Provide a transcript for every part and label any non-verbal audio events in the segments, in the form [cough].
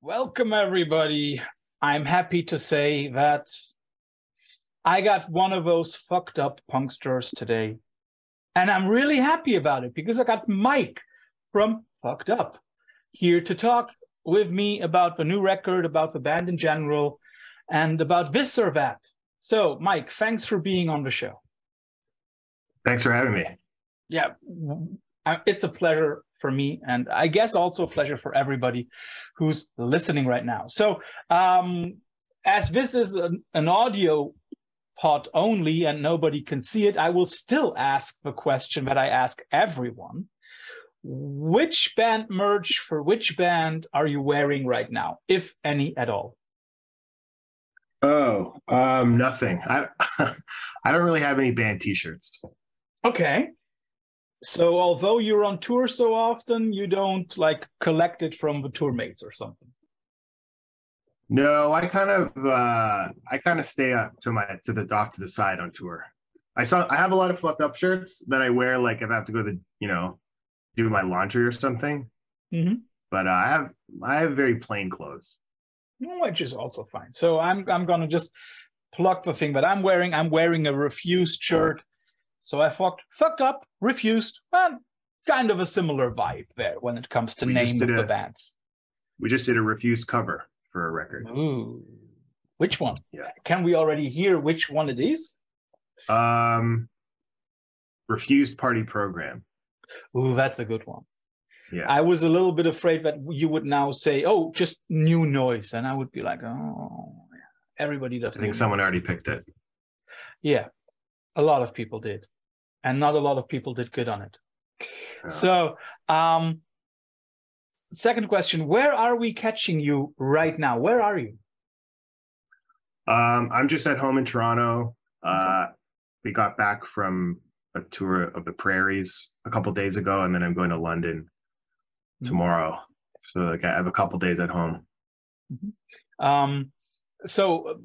Welcome, everybody. I'm happy to say that I got one of those fucked up punksters today. And I'm really happy about it because I got Mike from Fucked Up here to talk with me about the new record, about the band in general, and about this or that. So, Mike, thanks for being on the show. Thanks for having me. Yeah, uh, it's a pleasure for me, and I guess also a pleasure for everybody who's listening right now. So, um, as this is an, an audio pod only and nobody can see it, I will still ask the question that I ask everyone. Which band merch for which band are you wearing right now, if any at all? Oh, um, nothing. I [laughs] I don't really have any band t-shirts. Okay. So although you're on tour so often, you don't like collect it from the tour mates or something. No, I kind of uh I kind of stay up to my to the off to the side on tour. I saw I have a lot of fucked up shirts that I wear like if I have to go to you know do my laundry or something. Mm-hmm. But uh, I have I have very plain clothes. Which is also fine. So I'm I'm gonna just pluck the thing that I'm wearing. I'm wearing a refused shirt so I fucked fucked up, refused, and kind of a similar vibe there when it comes to we name of a, the bands. We just did a refused cover for a record. Ooh. Which one? Yeah. Can we already hear which one it is? Um refused party program. Ooh, that's a good one. Yeah. I was a little bit afraid that you would now say, "Oh, just new noise," and I would be like, "Oh, everybody does." I think someone noise. already picked it. Yeah, a lot of people did and not a lot of people did good on it. Yeah. so um second question where are we catching you right now? Where are you? Um i'm just at home in toronto. Uh we got back from a tour of the prairies a couple days ago and then i'm going to london mm-hmm. tomorrow. So like i have a couple days at home. Mm-hmm. um so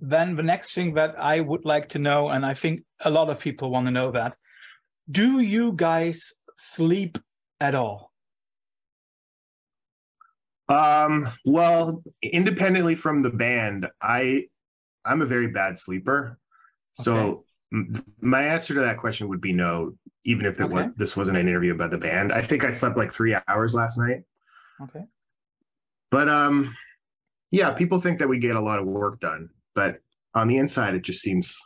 then the next thing that I would like to know, and I think a lot of people want to know that, do you guys sleep at all? Um, well, independently from the band, I I'm a very bad sleeper. So okay. m- my answer to that question would be no, even if it okay. was this wasn't an interview about the band. I think I slept like three hours last night. Okay. But um yeah, people think that we get a lot of work done but on the inside, it just seems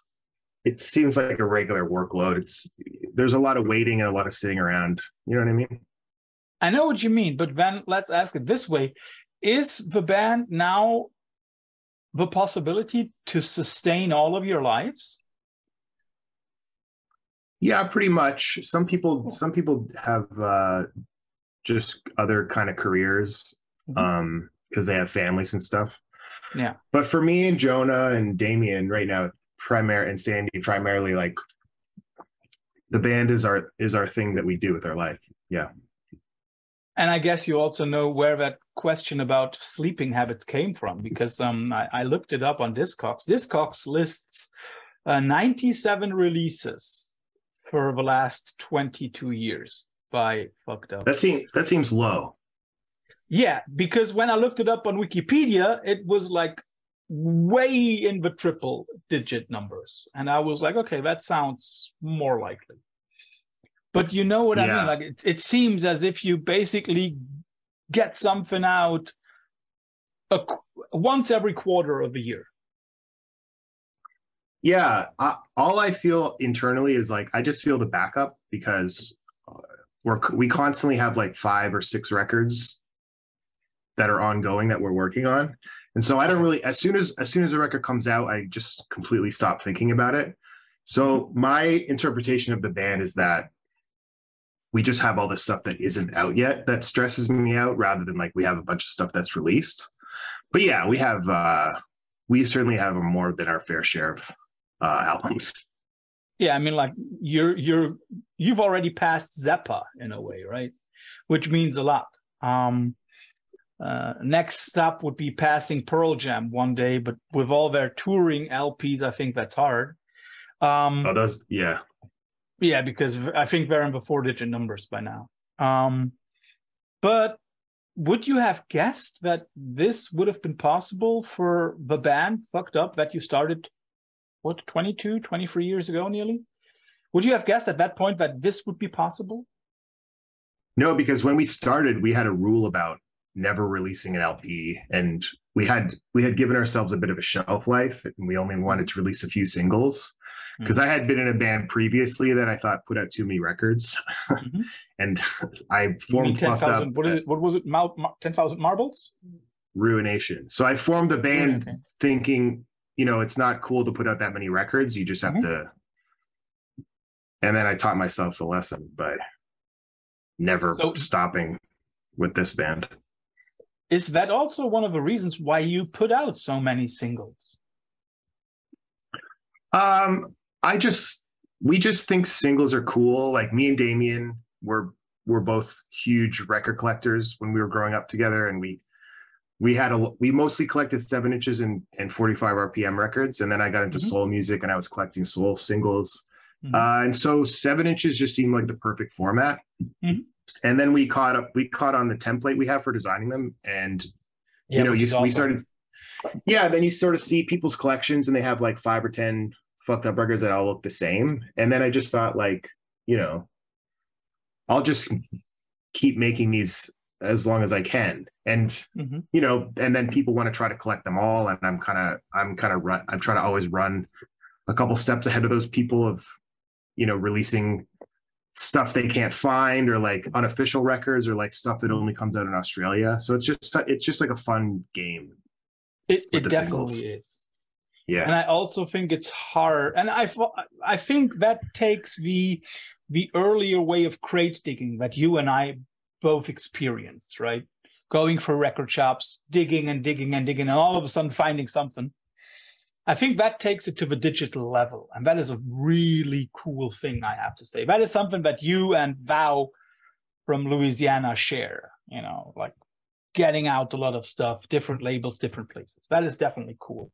it seems like a regular workload. It's there's a lot of waiting and a lot of sitting around. You know what I mean? I know what you mean, but then let's ask it this way: Is the band now the possibility to sustain all of your lives? Yeah, pretty much. Some people, some people have uh, just other kind of careers because mm-hmm. um, they have families and stuff. Yeah. But for me and Jonah and Damien right now, primary and Sandy primarily like the band is our is our thing that we do with our life. Yeah. And I guess you also know where that question about sleeping habits came from because um I, I looked it up on Discogs. Discogs lists uh, 97 releases for the last 22 years by fucked up. That seems that seems low. Yeah, because when I looked it up on Wikipedia, it was like way in the triple digit numbers. And I was like, okay, that sounds more likely. But you know what yeah. I mean? Like it, it seems as if you basically get something out a, once every quarter of a year. Yeah, I, all I feel internally is like I just feel the backup because uh, we're we constantly have like five or six records that are ongoing that we're working on. And so I don't really as soon as as soon as the record comes out, I just completely stop thinking about it. So my interpretation of the band is that we just have all this stuff that isn't out yet that stresses me out rather than like we have a bunch of stuff that's released. But yeah, we have uh we certainly have more than our fair share of uh albums. Yeah, I mean like you're you're you've already passed Zappa in a way, right? Which means a lot. Um uh, next stop would be passing Pearl Jam one day, but with all their touring LPs, I think that's hard. Um, oh, does yeah, yeah, because I think they're in the four-digit numbers by now. Um, but would you have guessed that this would have been possible for the band fucked up that you started what 22 23 years ago nearly would you have guessed at that point that this would be possible no because when we started we had a rule about never releasing an lp and we had we had given ourselves a bit of a shelf life and we only wanted to release a few singles because mm-hmm. I had been in a band previously that I thought put out too many records, mm-hmm. [laughs] and I formed 10,000. What is it? What was it? Ten thousand marbles. Ruination. So I formed the band okay. thinking, you know, it's not cool to put out that many records. You just have mm-hmm. to. And then I taught myself the lesson, but never so, stopping with this band. Is that also one of the reasons why you put out so many singles? Um, I just we just think singles are cool. Like me and Damien were were both huge record collectors when we were growing up together, and we we had a we mostly collected seven inches and and 45 RPM records, and then I got into mm-hmm. soul music and I was collecting soul singles. Mm-hmm. Uh, and so seven inches just seemed like the perfect format. Mm-hmm. And then we caught up, we caught on the template we have for designing them. And, yeah, you know, you, awesome. we started, yeah, then you sort of see people's collections and they have like five or 10 fucked up records that all look the same. And then I just thought, like, you know, I'll just keep making these as long as I can. And mm-hmm. you know, and then people want to try to collect them all. And I'm kind of, I'm kind of run, I'm trying to always run a couple steps ahead of those people of, you know, releasing stuff they can't find or like unofficial records or like stuff that only comes out in Australia. So it's just it's just like a fun game. It it definitely singles. is. Yeah. And I also think it's hard. And I I think that takes the the earlier way of crate digging that you and I both experienced, right? Going for record shops, digging and digging and digging, and all of a sudden finding something. I think that takes it to the digital level. And that is a really cool thing, I have to say. That is something that you and Val from Louisiana share, you know, like getting out a lot of stuff, different labels, different places. That is definitely cool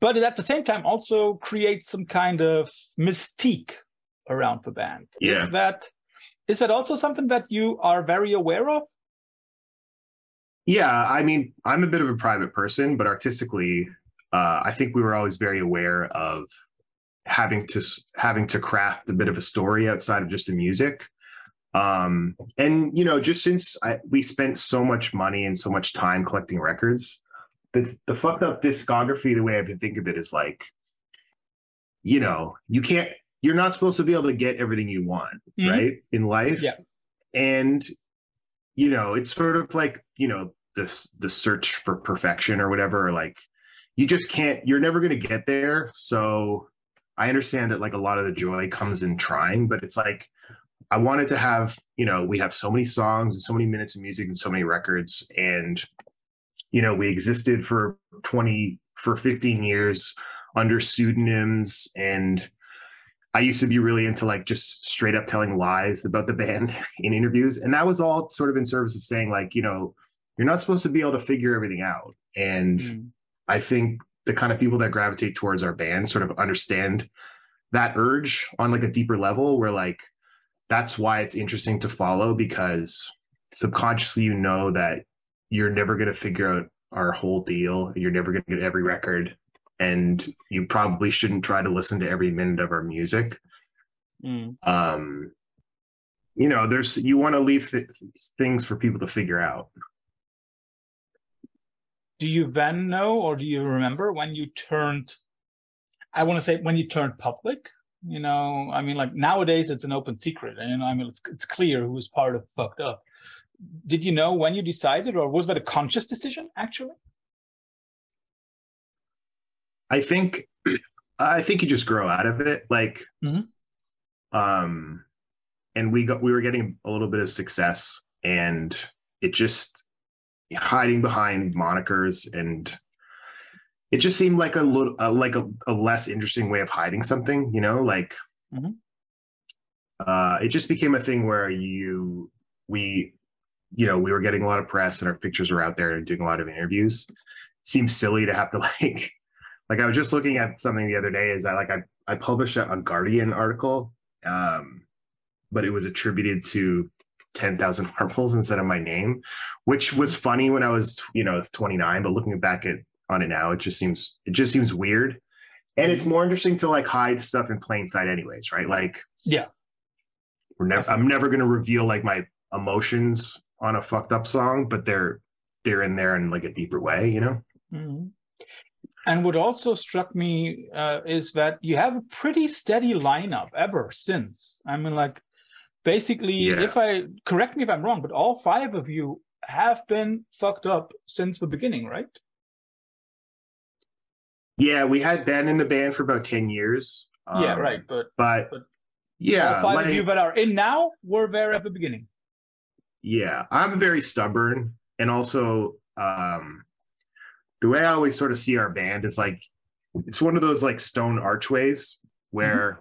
but at the same time also creates some kind of mystique around the band. Yeah. Is that is that also something that you are very aware of? Yeah, I mean, I'm a bit of a private person, but artistically, uh, I think we were always very aware of having to having to craft a bit of a story outside of just the music. Um, and you know, just since I, we spent so much money and so much time collecting records, the the fucked up discography, the way I can think of it is like, you know, you can't you're not supposed to be able to get everything you want, mm-hmm. right? In life. Yeah. And you know, it's sort of like, you know, this the search for perfection or whatever, or like you just can't, you're never gonna get there. So I understand that like a lot of the joy comes in trying, but it's like I wanted to have, you know, we have so many songs and so many minutes of music and so many records. And you know we existed for 20 for 15 years under pseudonyms and I used to be really into like just straight up telling lies about the band [laughs] in interviews. And that was all sort of in service of saying, like, you know, you're not supposed to be able to figure everything out. And mm. I think the kind of people that gravitate towards our band sort of understand that urge on like a deeper level where like that's why it's interesting to follow because subconsciously you know that you're never going to figure out our whole deal. You're never going to get every record, and you probably shouldn't try to listen to every minute of our music. Mm. Um, you know, there's you want to leave th- things for people to figure out. Do you then know, or do you remember when you turned? I want to say when you turned public. You know, I mean, like nowadays it's an open secret, and you know, I mean, it's it's clear who was part of fucked up did you know when you decided or was that a conscious decision actually i think i think you just grow out of it like mm-hmm. um and we got we were getting a little bit of success and it just hiding behind monikers and it just seemed like a little uh, like a, a, less interesting way of hiding something you know like mm-hmm. uh it just became a thing where you we you know, we were getting a lot of press and our pictures were out there and doing a lot of interviews. It seems silly to have to [laughs] like, like I was just looking at something the other day is that like I, I published a Guardian article, um, but it was attributed to 10,000 marbles instead of my name, which was funny when I was, you know, 29, but looking back at on it now, it just seems it just seems weird. And it's more interesting to like hide stuff in plain sight anyways, right? Like Yeah. we're never I'm never going to reveal like my emotions on a fucked up song, but they're they're in there in like a deeper way, you know? Mhm. And what also struck me uh, is that you have a pretty steady lineup ever since. I mean, like, basically, Yeah. if I correct me if I'm wrong, but all five of you have been fucked up since the beginning, right? Yeah, we had Ben in the band for about 10 years. yeah, um, right. But But, but yeah, all five like- of you that are in now were there at the beginning. Yeah, I'm very stubborn, and also um, the way I always sort of see our band is like it's one of those like stone archways where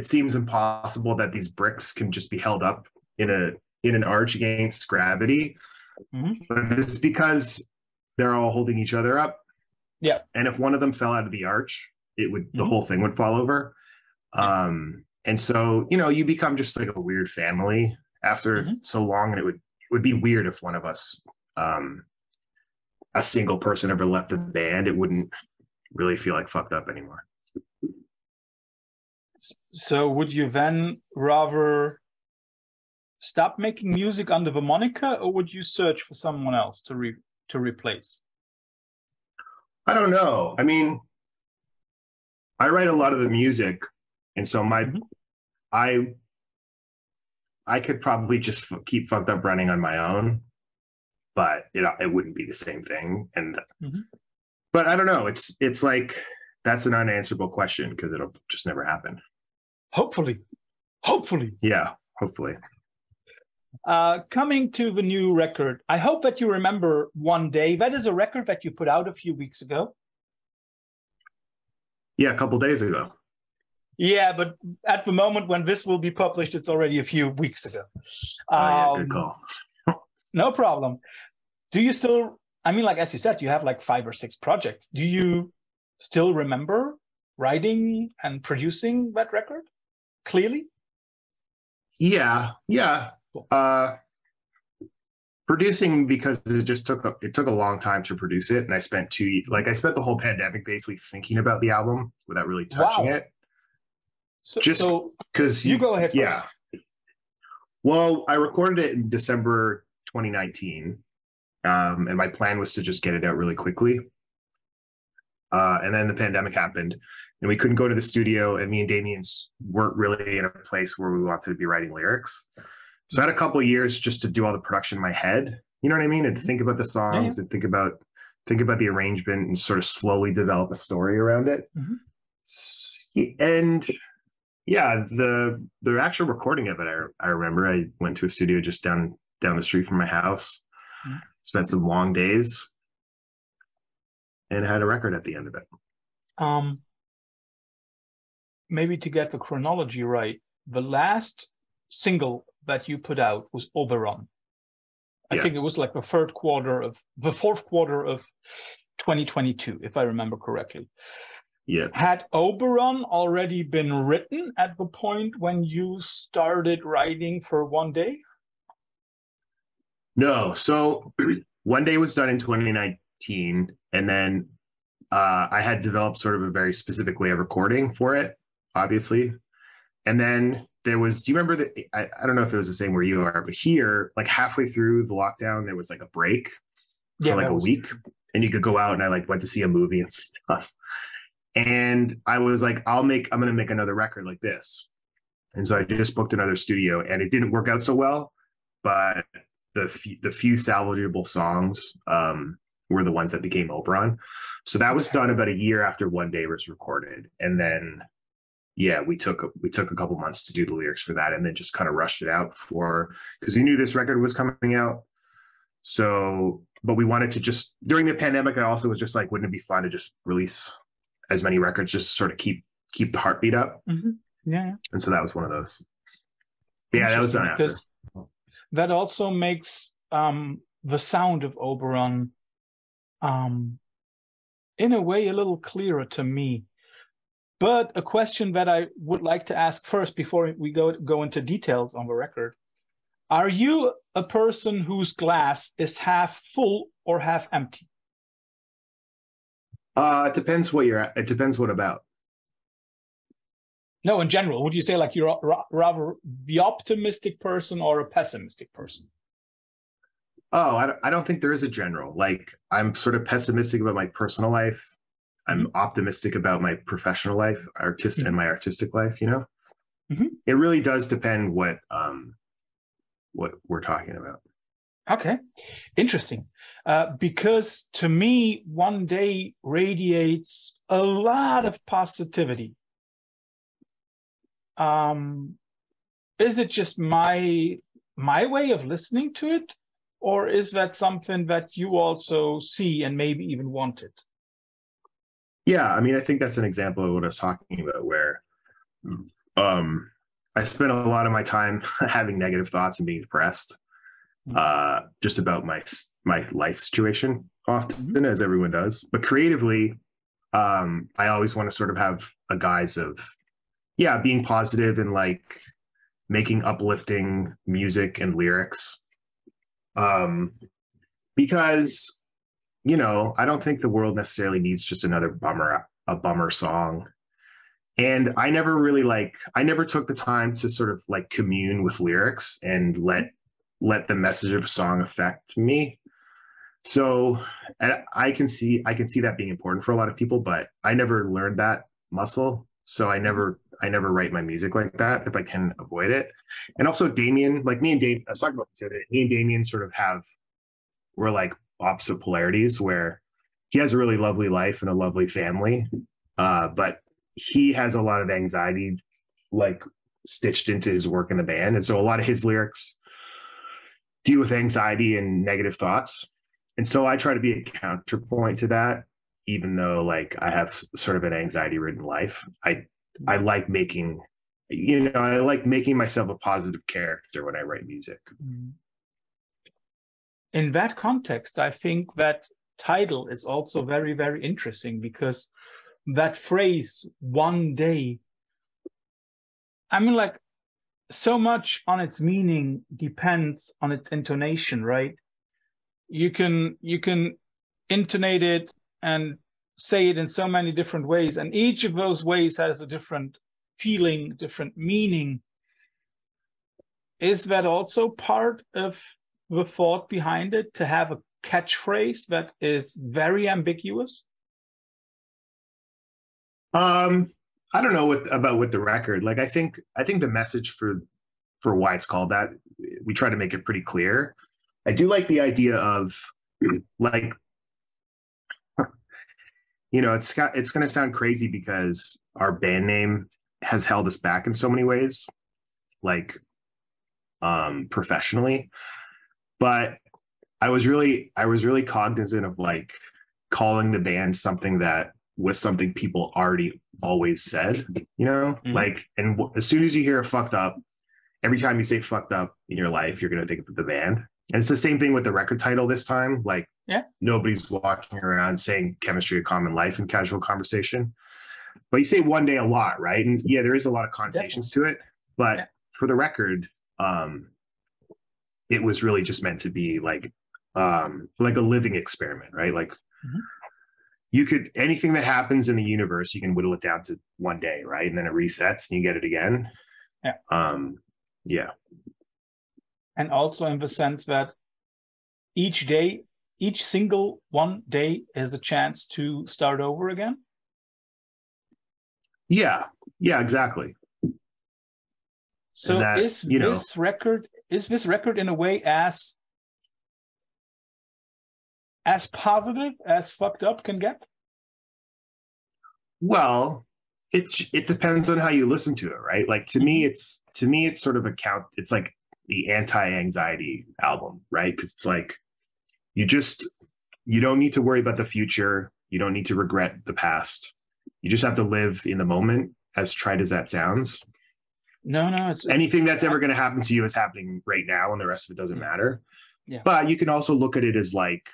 it seems impossible that these bricks can just be held up in a in an arch against gravity, Mhm. but it's because they're all holding each other up. Yeah. and if one of them fell out of the arch, it would the Mhm. whole thing would fall over. Um, and so you know you become just like a weird family after Mhm. so long, and it would it would be weird if one of us, um, a single person ever left the band. It wouldn't really feel like fucked up anymore. So would you then rather stop making music under the moniker, or would you search for someone else to re- to replace? I don't know. I mean, I write a lot of the music, and so my, Mhm. I, I could probably just f- keep fucked up running on my own, but it it wouldn't be the same thing. And, Mhm. but I don't know. It's it's like that's an unanswerable question because it'll just never happen. Hopefully, hopefully. Yeah, hopefully. Uh, coming to the new record, I hope that you remember one day. That is a record that you put out a few weeks ago. Yeah, a couple days ago. Yeah, but at the moment when this will be published, it's already a few weeks ago. Oh, yeah, good Um, call. [laughs] No problem. Do you still? I mean, like as you said, you have like five or six projects. Do you still remember writing and producing that record clearly? Yeah, yeah. Uh producing because it just took a, it took a long time to produce it and I spent two like I spent the whole pandemic basically thinking about the album without really touching Wow. it So, Just- so cuz you go ahead. yeah. First. Well, I recorded it in December 2019. Um and my plan was to just get it out really quickly. Uh and then the pandemic happened and we couldn't go to the studio and me and Damien's weren't really in a place where we wanted to be writing lyrics. So I had a couple of years just to do all the production in my head. You know what I mean? And think about the songs and think about think about the arrangement and sort of slowly develop a story around it. Mhm. And yeah, the the actual recording of it, I I remember I went to a studio just down down the street from my house, Mhm. spent some long days, and had a record at the end of it. Um, maybe to get the chronology right, the last single that you put out was Oberon. I Yeah. think it was like the third quarter of the fourth quarter of 2022, if I remember correctly. Yeah. Had Oberon already been written at the point when you started writing for One Day? No. So [clears throat] one day was done in 2019, and then uh, I had developed sort of a very specific way of recording for it, obviously. And then there was, do you remember that? I, I don't know if it was the same where you are, but here, like halfway through the lockdown, there was like a break for like a was- week, and you could go out and I like went to see a movie and [laughs] stuff. And I was like, I'll make, I'm going to make another record like this. And so I just booked another studio, and it didn't work out so well, but the few, the few salvageable songs um, were the ones that became Oberon. So that was done about a year after One Day was recorded, and then yeah, we took we took a couple months to do the lyrics for that, and then just kind of rushed it out for because we knew this record was coming out. So, but we wanted to just during the pandemic, I also was just like, wouldn't it be fun to just release as many records, just sort of keep keep the heartbeat up? Mhm. Yeah. And so that was one of those. Yeah, that was done after. That also makes um, the sound of Oberon, um, in a way, a little clearer to me. But a question that I would like to ask first before we go go into details on the record: are you a person whose glass is half full or half empty? Uh, it depends what you're at. It depends what about. No, in general, would you say like you're rather the optimistic person or a pessimistic person? Oh, I don't, I don't think there is a general. Like, I'm sort of pessimistic about my personal life. I'm mm-hmm. optimistic about my professional life, artist, mm-hmm. and my artistic life. You know, mm-hmm. it really does depend what um what we're talking about. Okay, interesting. Uh, because to me, one day radiates a lot of positivity. Um, is it just my my way of listening to it, or is that something that you also see and maybe even wanted? Yeah, I mean, I think that's an example of what I was talking about, where um, I spent a lot of my time [laughs] having negative thoughts and being depressed, mm-hmm. uh, just about my my life situation, often mm-hmm. as everyone does. But creatively, um, I always want to sort of have a guise of, yeah, being positive and like making uplifting music and lyrics um, because you know I don't think the world necessarily needs just another bummer a bummer song. And I never really like I never took the time to sort of like commune with lyrics and let let the message of a song affect me. So I can see I can see that being important for a lot of people, but I never learned that muscle. So I never I never write my music like that if I can avoid it. And also Damien, like me and Dave, I was talking about this today. Me and Damien sort of have we're like opposite polarities where he has a really lovely life and a lovely family, uh, but he has a lot of anxiety, like stitched into his work in the band, and so a lot of his lyrics deal with anxiety and negative thoughts. And so I try to be a counterpoint to that, even though like I have sort of an anxiety ridden life. I I like making, you know, I like making myself a positive character when I write music. Mm. In that context, I think that title is also very, very interesting because that phrase, one day, I mean, like, so much on its meaning depends on its intonation, right? You can you can intonate it and say it in so many different ways and each of those ways has a different feeling different meaning. Is that also part of the thought behind it to have a catchphrase that is very ambiguous? Um i don't know what about with the record. Like i think i think the message for for why it's called that we try to make it pretty clear. I do like the idea of like you know, it's got it's going to sound crazy because our band name has held us back in so many ways, like um professionally. But I was really I was really cognizant of like calling the band something that was something people already always said, you know? Mm-hmm. Like and w- as soon as you hear fucked up, every time you say fucked up in your life, you're going to think of the band. And it's the same thing with the record title this time. Like, yeah, nobody's walking around saying chemistry of common life in casual conversation. But you say one day a lot, right? And yeah, there is a lot of connotations Definitely. to it. But yeah. for the record, um, it was really just meant to be like um like a living experiment, right? Like mm-hmm. you could anything that happens in the universe, you can whittle it down to one day, right? And then it resets and you get it again. Yeah. Um, yeah and also in the sense that each day, each single one day is a chance to start over again? Yeah, yeah, exactly. So that, is you know, this record is this record in a way as as positive as fucked up can get? Well, it's it depends on how you listen to it, right? Like to me, mm-hmm. it's to me, it's sort of a count. It's like the anti-anxiety album, right? Because it's like you just you don't need to worry about the future. You don't need to regret the past. You just have to live in the moment, as trite as that sounds. No, no, it's anything that's ever going to happen to you is happening right now, and the rest of it doesn't matter. Yeah. But you can also look at it as like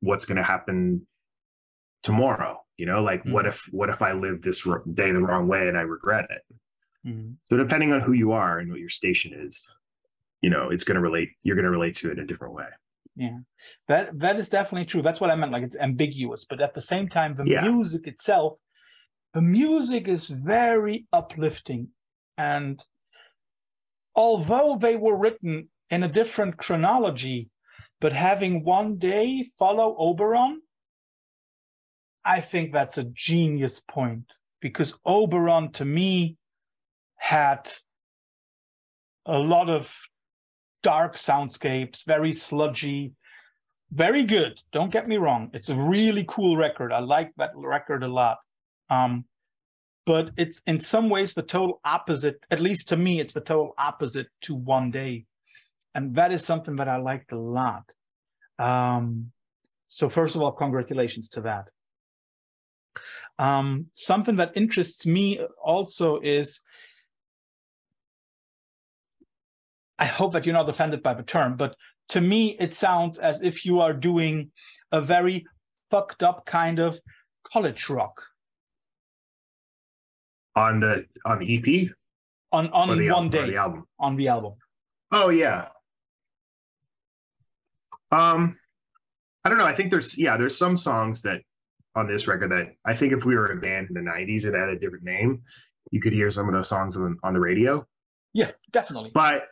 what's going to happen tomorrow. You know, like mm-hmm. what if what if I live this day the wrong way and I regret it? Mm-hmm. So depending on who you are and what your station is, you know it's going to relate you're going to relate to it in a different way yeah that that is definitely true that's what i meant like it's ambiguous but at the same time the Yeah. music itself the music is very uplifting and although they were written in a different chronology but having one day follow oberon i think that's a genius point because oberon to me had a lot of dark soundscapes, very sludgy, very good. Don't get me wrong. It's a really cool record. I like that record a lot. Um, but it's in some ways the total opposite, at least to me, it's the total opposite to One Day. And that is something that I liked a lot. Um, so, first of all, congratulations to that. Um, something that interests me also is I hope that you're not offended by the term, but to me, it sounds as if you are doing a very fucked up kind of college rock. On the on the ep on on the, one al- or day the album? on the album. oh yeah. Um i don't know i think there's yeah there's some songs that on this record that i think if we were a band in the 90s and had a different name you could hear some of those songs on, on the radio. Yeah, definitely. but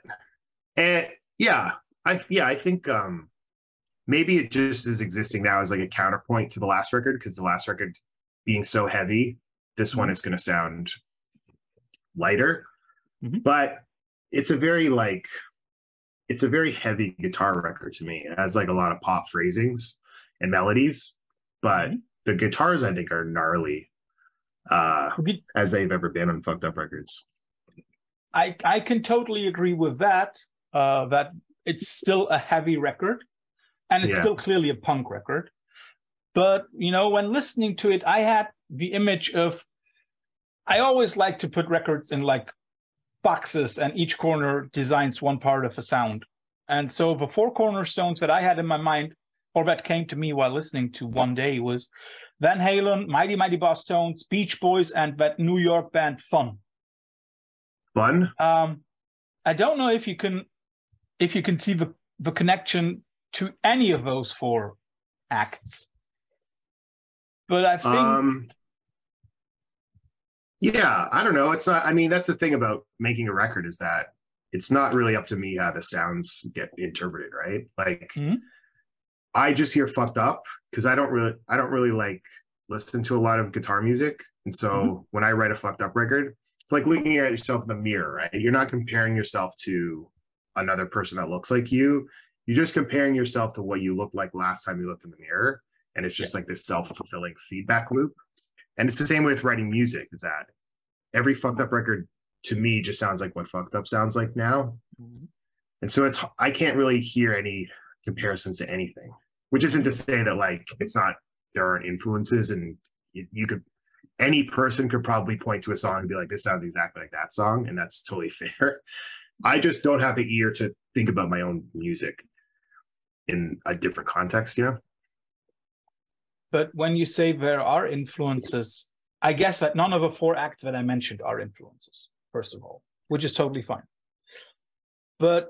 eh, yeah i yeah i think um maybe it just is existing now as like a counterpoint to the last record because the last record being so heavy this one is going to sound lighter Mhm. but it's a very like it's a very heavy guitar record to me it has like a lot of pop phrasings and melodies but Mhm. the guitars i think are gnarly uh as they've ever been on fucked up records I I can totally agree with that. Uh, that it's still a heavy record, and it's Yeah. still clearly a punk record. But you know, when listening to it, I had the image of. I always like to put records in like boxes, and each corner designs one part of a sound. And so the four cornerstones that I had in my mind, or that came to me while listening to One Day, was Van Halen, Mighty Mighty Bosstones, Beach Boys, and that New York band Fun. fun Um, I don't know if you can if you can see the the connection to any of those four acts, but I think Um, yeah, I don't know. It's not. I mean, that's the thing about making a record is that it's not really up to me how the sounds get interpreted, right? Like, Mhm. I just hear fucked up because I don't really, I don't really like listen to a lot of guitar music, and so Mhm. when I write a fucked up record, it's like looking at yourself in the mirror, right? You're not comparing yourself to another person that looks like you. You're just comparing yourself to what you looked like last time you looked in the mirror, and it's just like this self-fulfilling feedback loop. And it's the same with writing music, is that every fucked up record to me just sounds like what fucked up sounds like now. Mm-hmm. And so it's I can't really hear any comparisons to anything, which isn't to say that like it's not there aren't influences and you, you could any person could probably point to a song and be like, this sounds exactly like that song, and that's totally [laughs] fair. I just don't have the ear to think about my own music in a different context, you know? but when you say there are influences, I guess that none of the four acts that I mentioned are influences. First of all, which is totally fine. But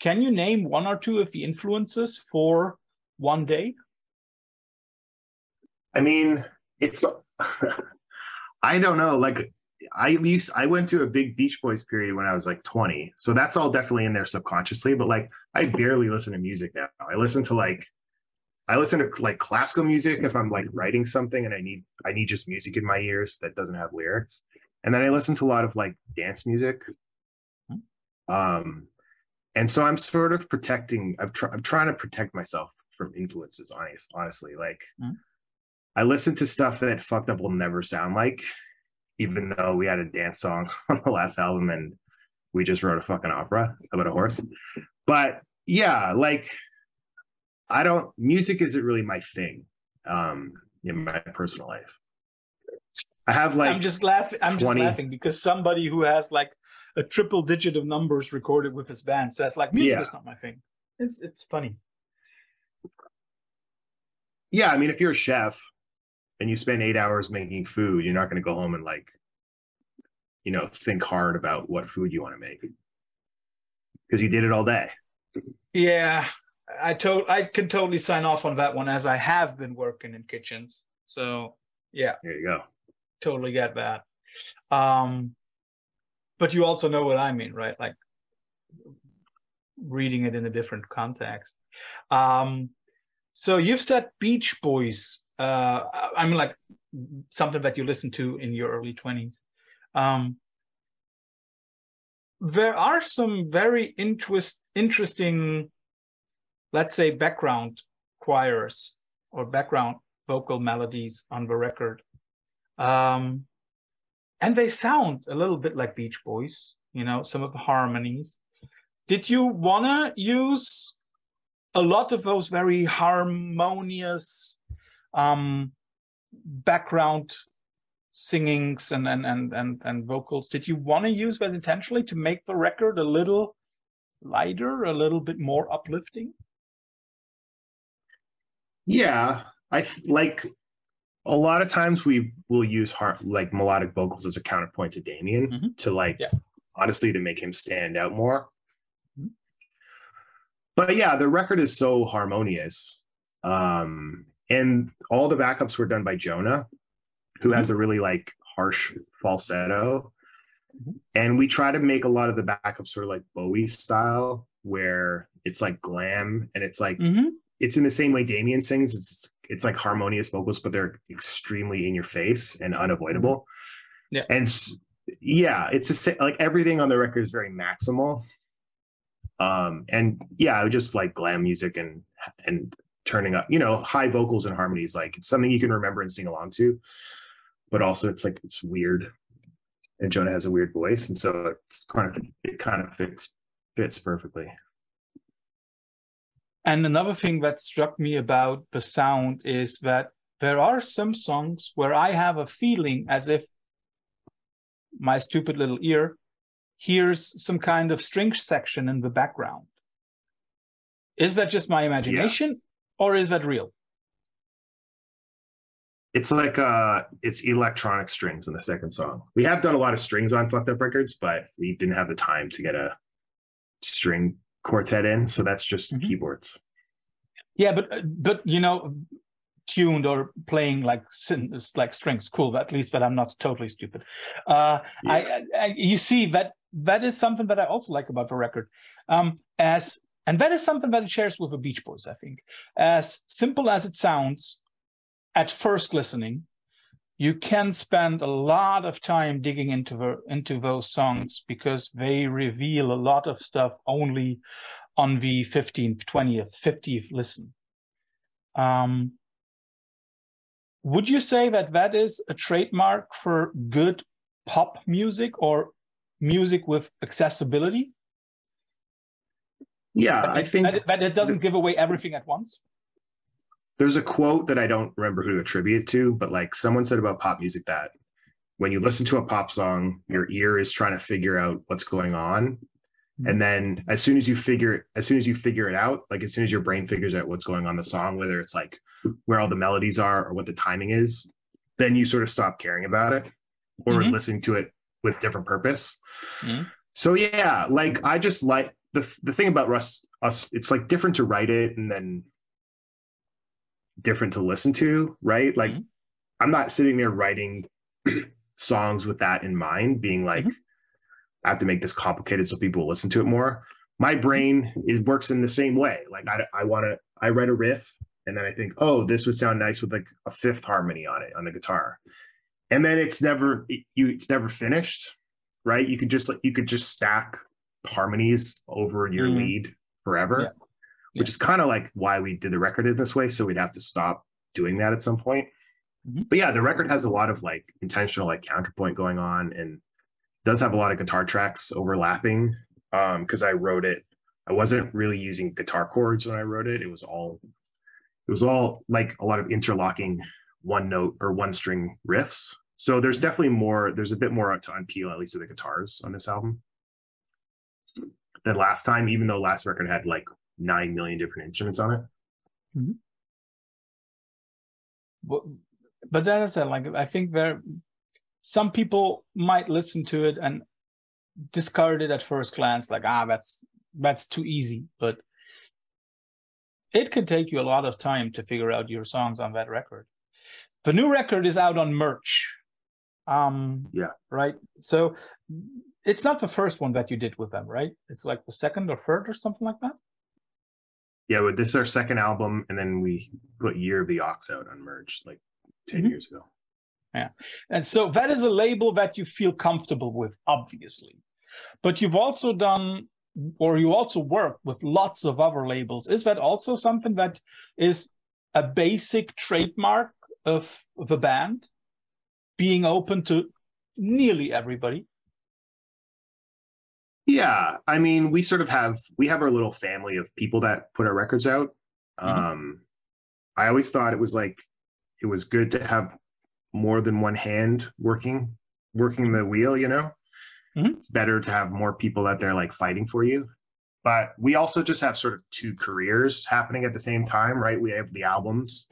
can you name one or two of the influences for one day? I mean, it's [laughs] I don't know. Like I used I went through a big Beach Boys period when I was like 20. So that's all definitely in there subconsciously, but like I barely listen to music now. I listen to like I listen to like classical music if I'm like writing something and I need I need just music in my ears that doesn't have lyrics. And then I listen to a lot of like dance music. Um and so I'm sort of protecting I'm, tr- I'm trying to protect myself from influences honest honestly like I listen to stuff that fucked up will never sound like, even though we had a dance song [laughs] on the last album and we just wrote a fucking opera about a horse. But yeah, like I don't music isn't really my thing um in my personal life. I have like I'm just laughing. I'm 20 just laughing because somebody who has like a triple digit of numbers recorded with his band says like music Yeah. is not my thing. It's it's funny. yeah, I mean if you're a chef and you spend 8 hours making food, you're not going to go home and like you know think hard about what food you want to make. because you did it all day. Yeah, I told I can totally sign off on that one as I have been working in kitchens. So yeah, there you go. Totally get that. Um, but you also know what I mean, right? Like reading it in a different context. Um, so you've said Beach Boys. Uh, I mean, like something that you listened to in your early twenties. Um, there are some very interest interesting, let's say, background choirs or background vocal melodies on the record. Um, and they sound a little bit like Beach Boys, you know, some of the harmonies. Did you want to use a lot of those very harmonious um, background singings and, and, and, and, and vocals? Did you want to use that intentionally to make the record a little lighter, a little bit more uplifting? Yeah, I like a lot of times we will use heart like melodic vocals as a counterpoint to Damien mm-hmm. to like yeah. honestly to make him stand out more. Mm-hmm. But yeah, the record is so harmonious. Um and all the backups were done by Jonah, who mm-hmm. has a really like harsh falsetto. Mm-hmm. And we try to make a lot of the backups sort of like Bowie style, where it's like glam and it's like mm-hmm. it's in the same way Damien sings. It's it's like harmonious vocals, but they're extremely in your face and unavoidable. Yeah. And yeah, it's a, like everything on the record is very maximal. Um, and yeah, I would just like glam music and and turning up, you know, high vocals and harmonies. Like it's something you can remember and sing along to, but also it's like it's weird. And Jonah has a weird voice, and so it's kind of it kind of fits fits perfectly. And another thing that struck me about the sound is that there are some songs where I have a feeling as if my stupid little ear hears some kind of string section in the background. Is that just my imagination yeah. or is that real? It's like uh it's electronic strings in the second song. We have done a lot of strings on Fucked Up Records, but we didn't have the time to get a string quartet in, so that's just mm-hmm. keyboards. Yeah, but but you know, tuned or playing like like strings, cool. At least that I'm not totally stupid. Uh, yeah. I, I, you see that that is something that I also like about the record. Um, as and that is something that it shares with the Beach Boys, I think. As simple as it sounds, at first listening, you can spend a lot of time digging into the into those songs because they reveal a lot of stuff only on the 15th 20th 50th listen um, would you say that that is a trademark for good pop music or music with accessibility yeah i think that, that it doesn't give away everything at once there's a quote that I don't remember who to attribute it to, but like someone said about pop music that when you listen to a pop song, your ear is trying to figure out what's going on. Mm-hmm. And then as soon as you figure as soon as you figure it out, like as soon as your brain figures out what's going on the song, whether it's like where all the melodies are or what the timing is, then you sort of stop caring about it or mm-hmm. listening to it with different purpose. Mm-hmm. So yeah, like I just like the the thing about Russ us, it's like different to write it and then different to listen to, right? Like mm-hmm. I'm not sitting there writing [clears throat] songs with that in mind, being like, mm-hmm. I have to make this complicated so people will listen to it more. My brain is works in the same way. Like I, I want to, I write a riff and then I think, oh, this would sound nice with like a fifth harmony on it on the guitar, and then it's never it, you, it's never finished, right? You could just like you could just stack harmonies over your mm-hmm. lead forever. Yeah which is kind of like why we did the record in this way. So we'd have to stop doing that at some point. Mm-hmm. But yeah, the record has a lot of like intentional like counterpoint going on and does have a lot of guitar tracks overlapping. Um, because I wrote it, I wasn't really using guitar chords when I wrote it. It was all it was all like a lot of interlocking one note or one string riffs. So there's definitely more, there's a bit more to unpeel, at least of the guitars on this album than last time, even though last record had like nine million different instruments on it. Mm-hmm. But, but that is like I think there, some people might listen to it and discard it at first glance, like ah, that's that's too easy, but it could take you a lot of time to figure out your songs on that record. The new record is out on Merge. Um, Yeah. Right. So it's not the first one that you did with them, right? It's like the second or third or something like that. Yeah, but this is our second album, and then we put Year of the Ox out on Merge like 10 Mhm. years ago. Yeah. And so that is a label that you feel comfortable with, obviously. But you've also done, or you also work with lots of other labels. Is that also something that is a basic trademark of the band? Being open to nearly everybody. Yeah, I mean, we sort of have we have our little family of people that put our records out. Mhm. Um, I always thought it was like it was good to have more than one hand working working the wheel. You know, Mhm. it's better to have more people out there like fighting for you. But we also just have sort of two careers happening at the same time, right? We have the albums,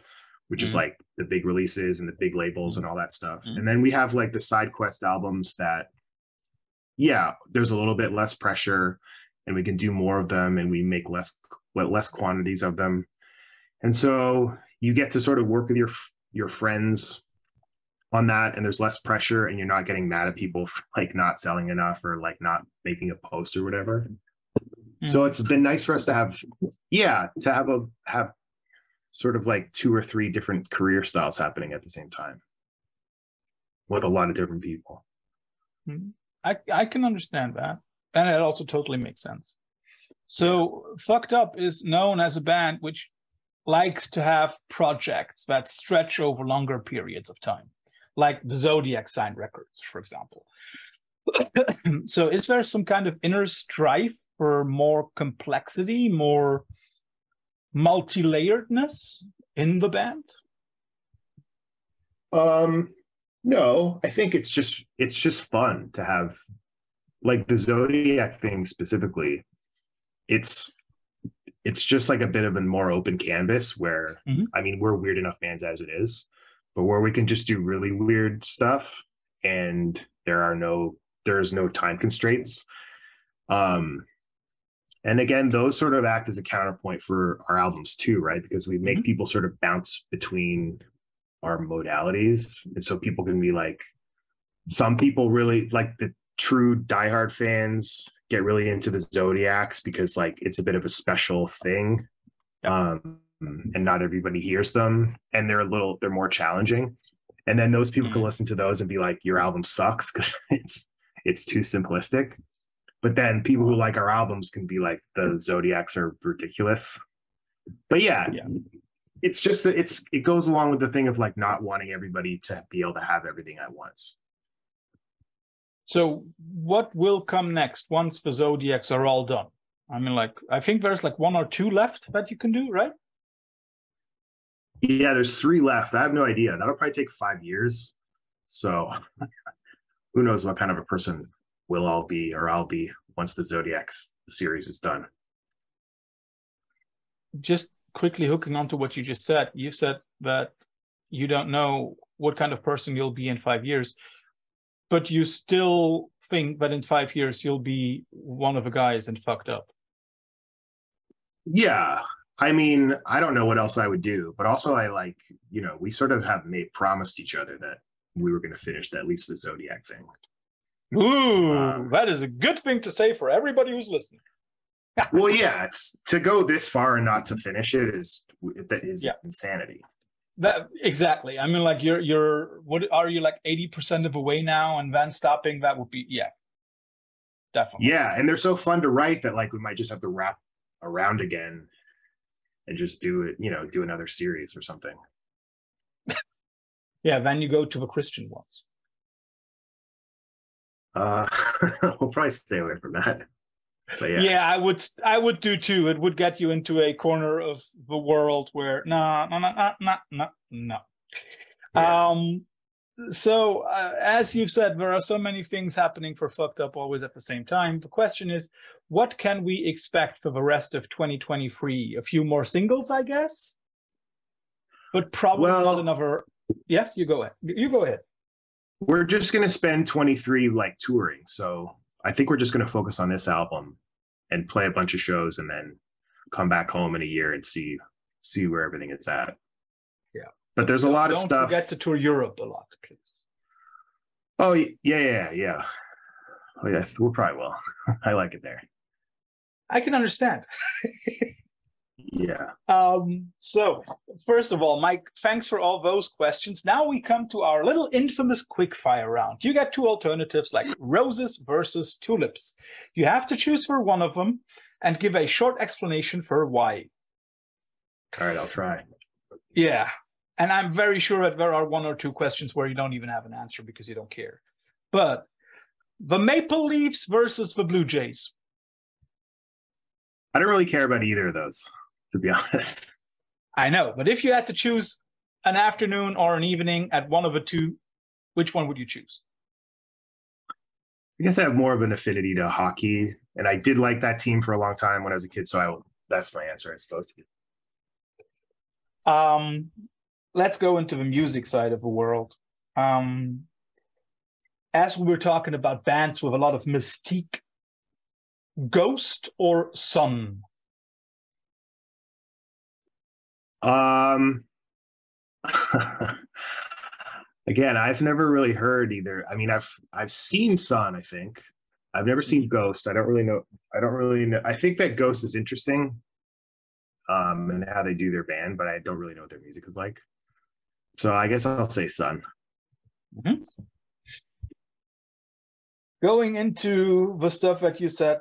which is Mhm. like the big releases and the big labels and all that stuff, Mhm. and then we have like the side quest albums that yeah, there's a little bit less pressure and we can do more of them and we make less less quantities of them. And so you get to sort of work with your your friends on that and there's less pressure and you're not getting mad at people for like not selling enough or like not making a post or whatever. So it's been nice for us to have yeah, to have a have sort of like two or three different career styles happening at the same time with a lot of different people. Hmm. I, I can understand that. And it also totally makes sense. So Fucked Up is known as a band which likes to have projects that stretch over longer periods of time, like the Zodiac signed records, for example. [coughs] so is there some kind of inner strife for more complexity, more multi-layeredness in the band? Um, no, I think it's just it's just fun to have like the zodiac thing specifically. It's it's just like a bit of a more open canvas where Mhm. I mean we're weird enough fans as it is, but where we can just do really weird stuff and there are no there's no time constraints. Um and again, those sort of act as a counterpoint for our albums too, right? Because we make Mhm. people sort of bounce between our modalities. And so people can be like, some people really like the true diehard fans get really into the zodiacs because like it's a bit of a special thing. Um, and not everybody hears them and they're a little they're more challenging. And then those people can Mhm. listen to those and be like, your album sucks [laughs] because it's it's too simplistic. But then people who like our albums can be like, the zodiacs are ridiculous. But yeah, Yeah. it's just it's it goes along with the thing of like not wanting everybody to be able to have everything at once. So what will come next once the Zodiacs are all done? I mean, like, I think there's like one or two left that you can do, right? Yeah, there's three left. I have no idea. That'll probably take five years. So [laughs] who knows what kind of a person we'll all be or I'll be once the Zodiac series is done. Just quickly hooking on to what you just said, you said that you don't know what kind of person you'll be in five years, but you still think that in five years you'll be one of the guys and fucked up. Yeah. I mean, I don't know what else I would do, but also I like, you know, we sort of have made promised each other that we were going to finish at least the Zodiac thing. Ooh, Um, that is a good thing to say for everybody who's listening. [laughs] well, yeah, it's to go this far and not to finish it is that is Yeah. insanity. That exactly. I mean, like you're you're what are you like eighty percent of the way now, and then stopping that would be yeah, definitely. Yeah, and they're so fun to write that like we might just have to wrap around again and just do it, you know, do another series or something. [laughs] Yeah, then you go to the Christian ones. Uh [laughs] we'll probably stay away from that. But yeah. Yeah. I would I would do too. It would get you into a corner of the world where no no no no no no no. Yeah. Um so uh, as you've said, there are so many things happening for fucked up always at the same time. The question is, what can we expect for the rest of 2023? A few more singles, I guess, but probably Well- not another. Yes, you go ahead. You go ahead. We're just gonna spend 23 like touring. So I think we're just gonna focus on this album and play a bunch of shows and then come back home in a year and see see where everything is at. Yeah. But there's a lot Don't of stuff. forget to tour Europe a lot, please. Oh yeah, yeah, yeah. Oh yeah, we'll probably [laughs] will. I like it there. I can understand. [laughs] Yeah. Um, so first of all, Mike, thanks for all those questions. Now we come to our little infamous quick fire round. You get two alternatives like roses versus tulips. You have to choose for one of them and give a short explanation for why. All right, I'll try. Yeah. And I'm very sure that there are one or two questions where you don't even have an answer because you don't care. But the Maple Leafs versus the Blue Jays. I don't really care about either of those, to be [laughs] honest. I know, but if you had to choose an afternoon or an evening at one of the two, which one would you choose? I guess I have more of an affinity to hockey, and I did like that team for a long time when I was a kid. So I, that's my answer, I suppose. Um, let's go into the music side of the world. Um, as we were talking about bands with a lot of mystique, Ghost or Sunn? Um, [laughs] again, I've never really heard either. I mean, I've I've seen Sunn. I think I've never seen Ghost. I don't really know. I don't really know. I think that Ghost is interesting, um, and how they do their band, but I don't really know what their music is like. So I guess I'll say Sunn. Going into the stuff that you said,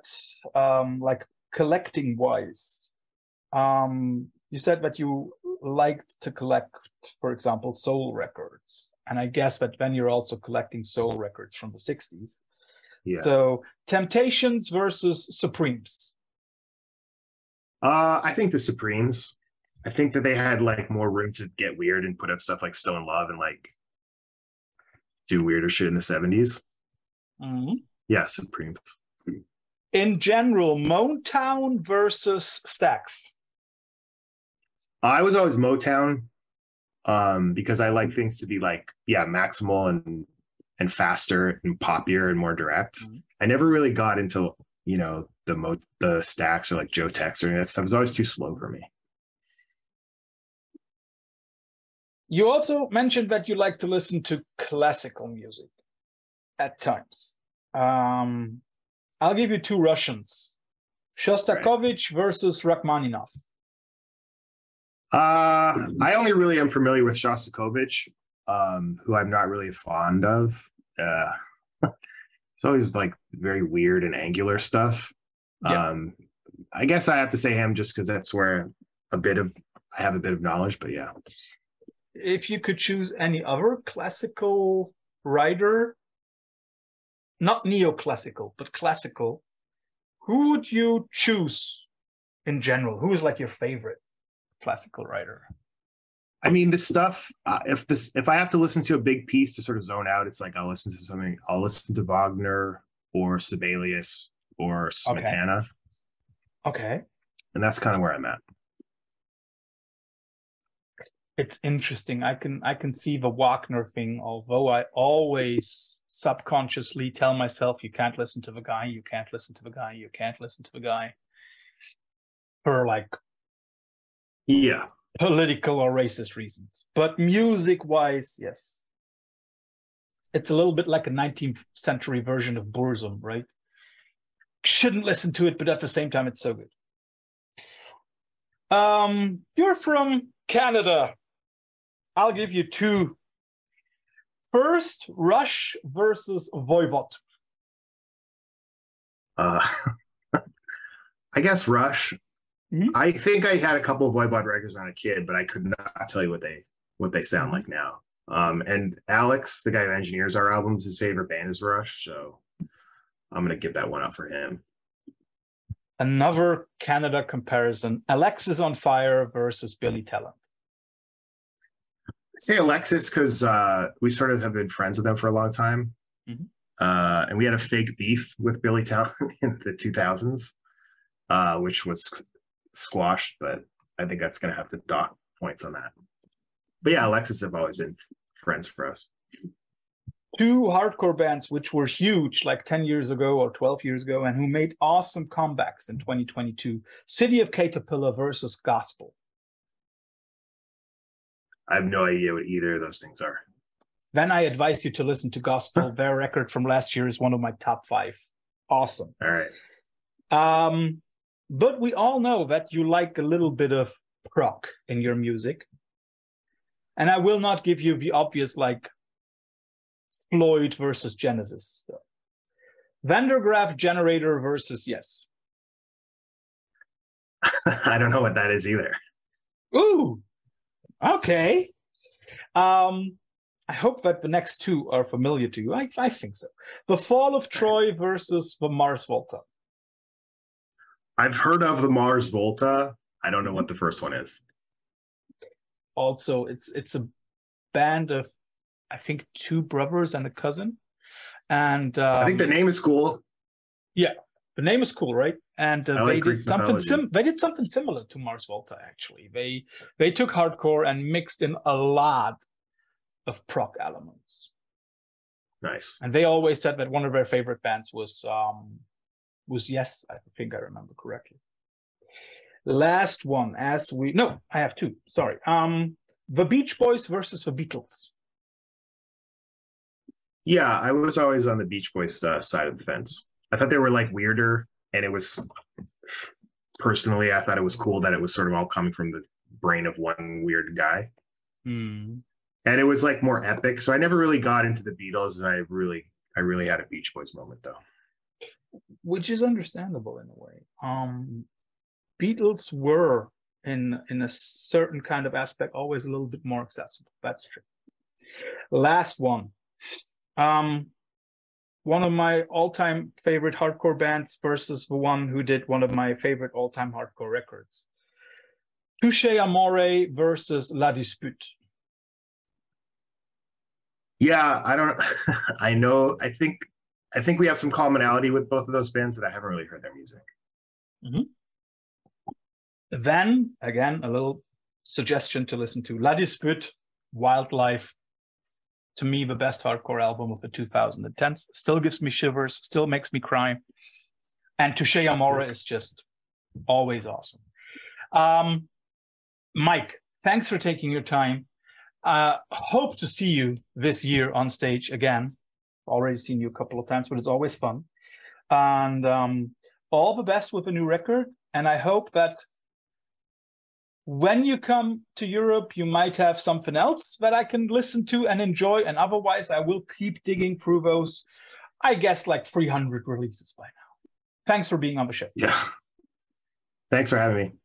um, like collecting wise, um, you said that you liked to collect, for example, soul records. And I guess that then you're also collecting soul records from the 60s. Yeah. So Temptations versus Supremes. Uh, I think the Supremes. I think that they had like more room to get weird and put out stuff like Stone Love and like do weirder shit in the 70s. Mhm. Yeah, Supremes. In general, Motown versus Stax. I was always Motown um because I like things to be like yeah, maximal and and faster and poppier and more direct. Mhm. I never really got into, you know, the mo the Stax or like Joe Tex or any of that stuff. It was always too slow for me. You also mentioned that you like to listen to classical music at times. Um, I'll give you two Russians Shostakovich versus Rachmaninoff. Uh, I only really am familiar with Shostakovich, um, who I'm not really fond of. Uh, [laughs] it's always like very weird and angular stuff. Yeah. Um, I guess I have to say him just because that's where a bit of I have a bit of knowledge, but yeah. If you could choose any other classical writer, not neoclassical, but classical, who would you choose in general? Who is like your favorite classical writer? I mean, this stuff. Uh, if this, if I have to listen to a big piece to sort of zone out, it's like I'll listen to something. I'll listen to Wagner or Sibelius or Okay. Smetana, Okay. and that's kind of where I'm at. it's interesting. I can I can see the Wagner thing, although I always subconsciously tell myself you can't listen to the guy, you can't listen to the guy, you can't listen to the guy for like Yeah, political or racist reasons. But music wise, yes. It's a little bit like a 19th century version of Burzum, right? Shouldn't listen to it, but at the same time, it's so good. Um, you're from Canada. I'll give you two. First, Rush versus Voivod. Uh, [laughs] I guess Rush. Mhm. I think I had a couple of Voivod records when I was a kid, but I could not tell you what they what they sound like now. Um, and Alex, the guy who engineers our albums, his favorite band is Rush, so I'm gonna give that one up for him. Another Canada comparison Alexisonfire versus Billy Talent. I'd say Alexis because uh, we sort of have been friends with them for a long time, Mhm. uh, and we had a fake beef with Billy Talent [laughs] in the 2000s, uh, which was squashed. But I think that's gonna have to dock points on that. But yeah, Alexis have always been friends for us. two hardcore bands which were huge like 10 years ago or 12 years ago and who made awesome comebacks in 2022 City of Caterpillar versus Gospel. I have no idea what either of those things are. Then I advise you to listen to Gospel. [laughs] Their record from last year is one of my top five. Awesome. All right. Um, but we all know that you like a little bit of prog in your music. And I will not give you the obvious like Floyd versus Genesis. So. Van der Graaf generator versus yes. [laughs] I don't know what that is either. Ooh, okay. Um, I hope that the next two are familiar to you. I, I think so. The Fall of Troy versus the Mars Volta. I've heard of the Mars Volta. I don't know what the first one is. Also, it's it's a band of I think two brothers and a cousin. And um, I think the um, name is cool. Yeah, the name is cool, right? And uh, like they did something sim- they did something similar to Mars Volta actually. They they took hardcore and mixed in a lot of prog elements. Nice. And they always said that one of their favorite bands was um was Yes, I think I remember correctly. Last one, as we no, I have two. Sorry. Um, the Beach Boys versus the Beatles. Yeah, I was always on the Beach Boys uh, side of the fence. I thought they were like weirder, and it was personally, I thought it was cool that it was sort of all coming from the brain of one weird guy. Mm. And it was like more epic. So I never really got into the Beatles, and I really, I really had a Beach Boys moment though which is understandable in a way. Um, Beatles were in in a certain kind of aspect always a little bit more accessible. That's true. Last one. Um, one of my all-time favorite hardcore bands versus the one who did one of my favorite all-time hardcore records. Touche Amore versus La Dispute. Yeah, I don't [laughs] I know I think I think we have some commonality with both of those bands that I haven't really heard their music. Mm-hmm. Then again, a little suggestion to listen to La Dispute, Wildlife. To me, the best hardcore album of the 2010s. Still gives me shivers, still makes me cry. And Touche Amore is just always awesome. Um, Mike, thanks for taking your time. Uh, hope to see you this year on stage again already seen you a couple of times, but it's always fun. And um, all the best with the new record. And I hope that when you come to Europe, you might have something else that I can listen to and enjoy. And otherwise, I will keep digging through those, I guess, like 300 releases by now. Thanks for being on the show. Yeah. Thanks for having me.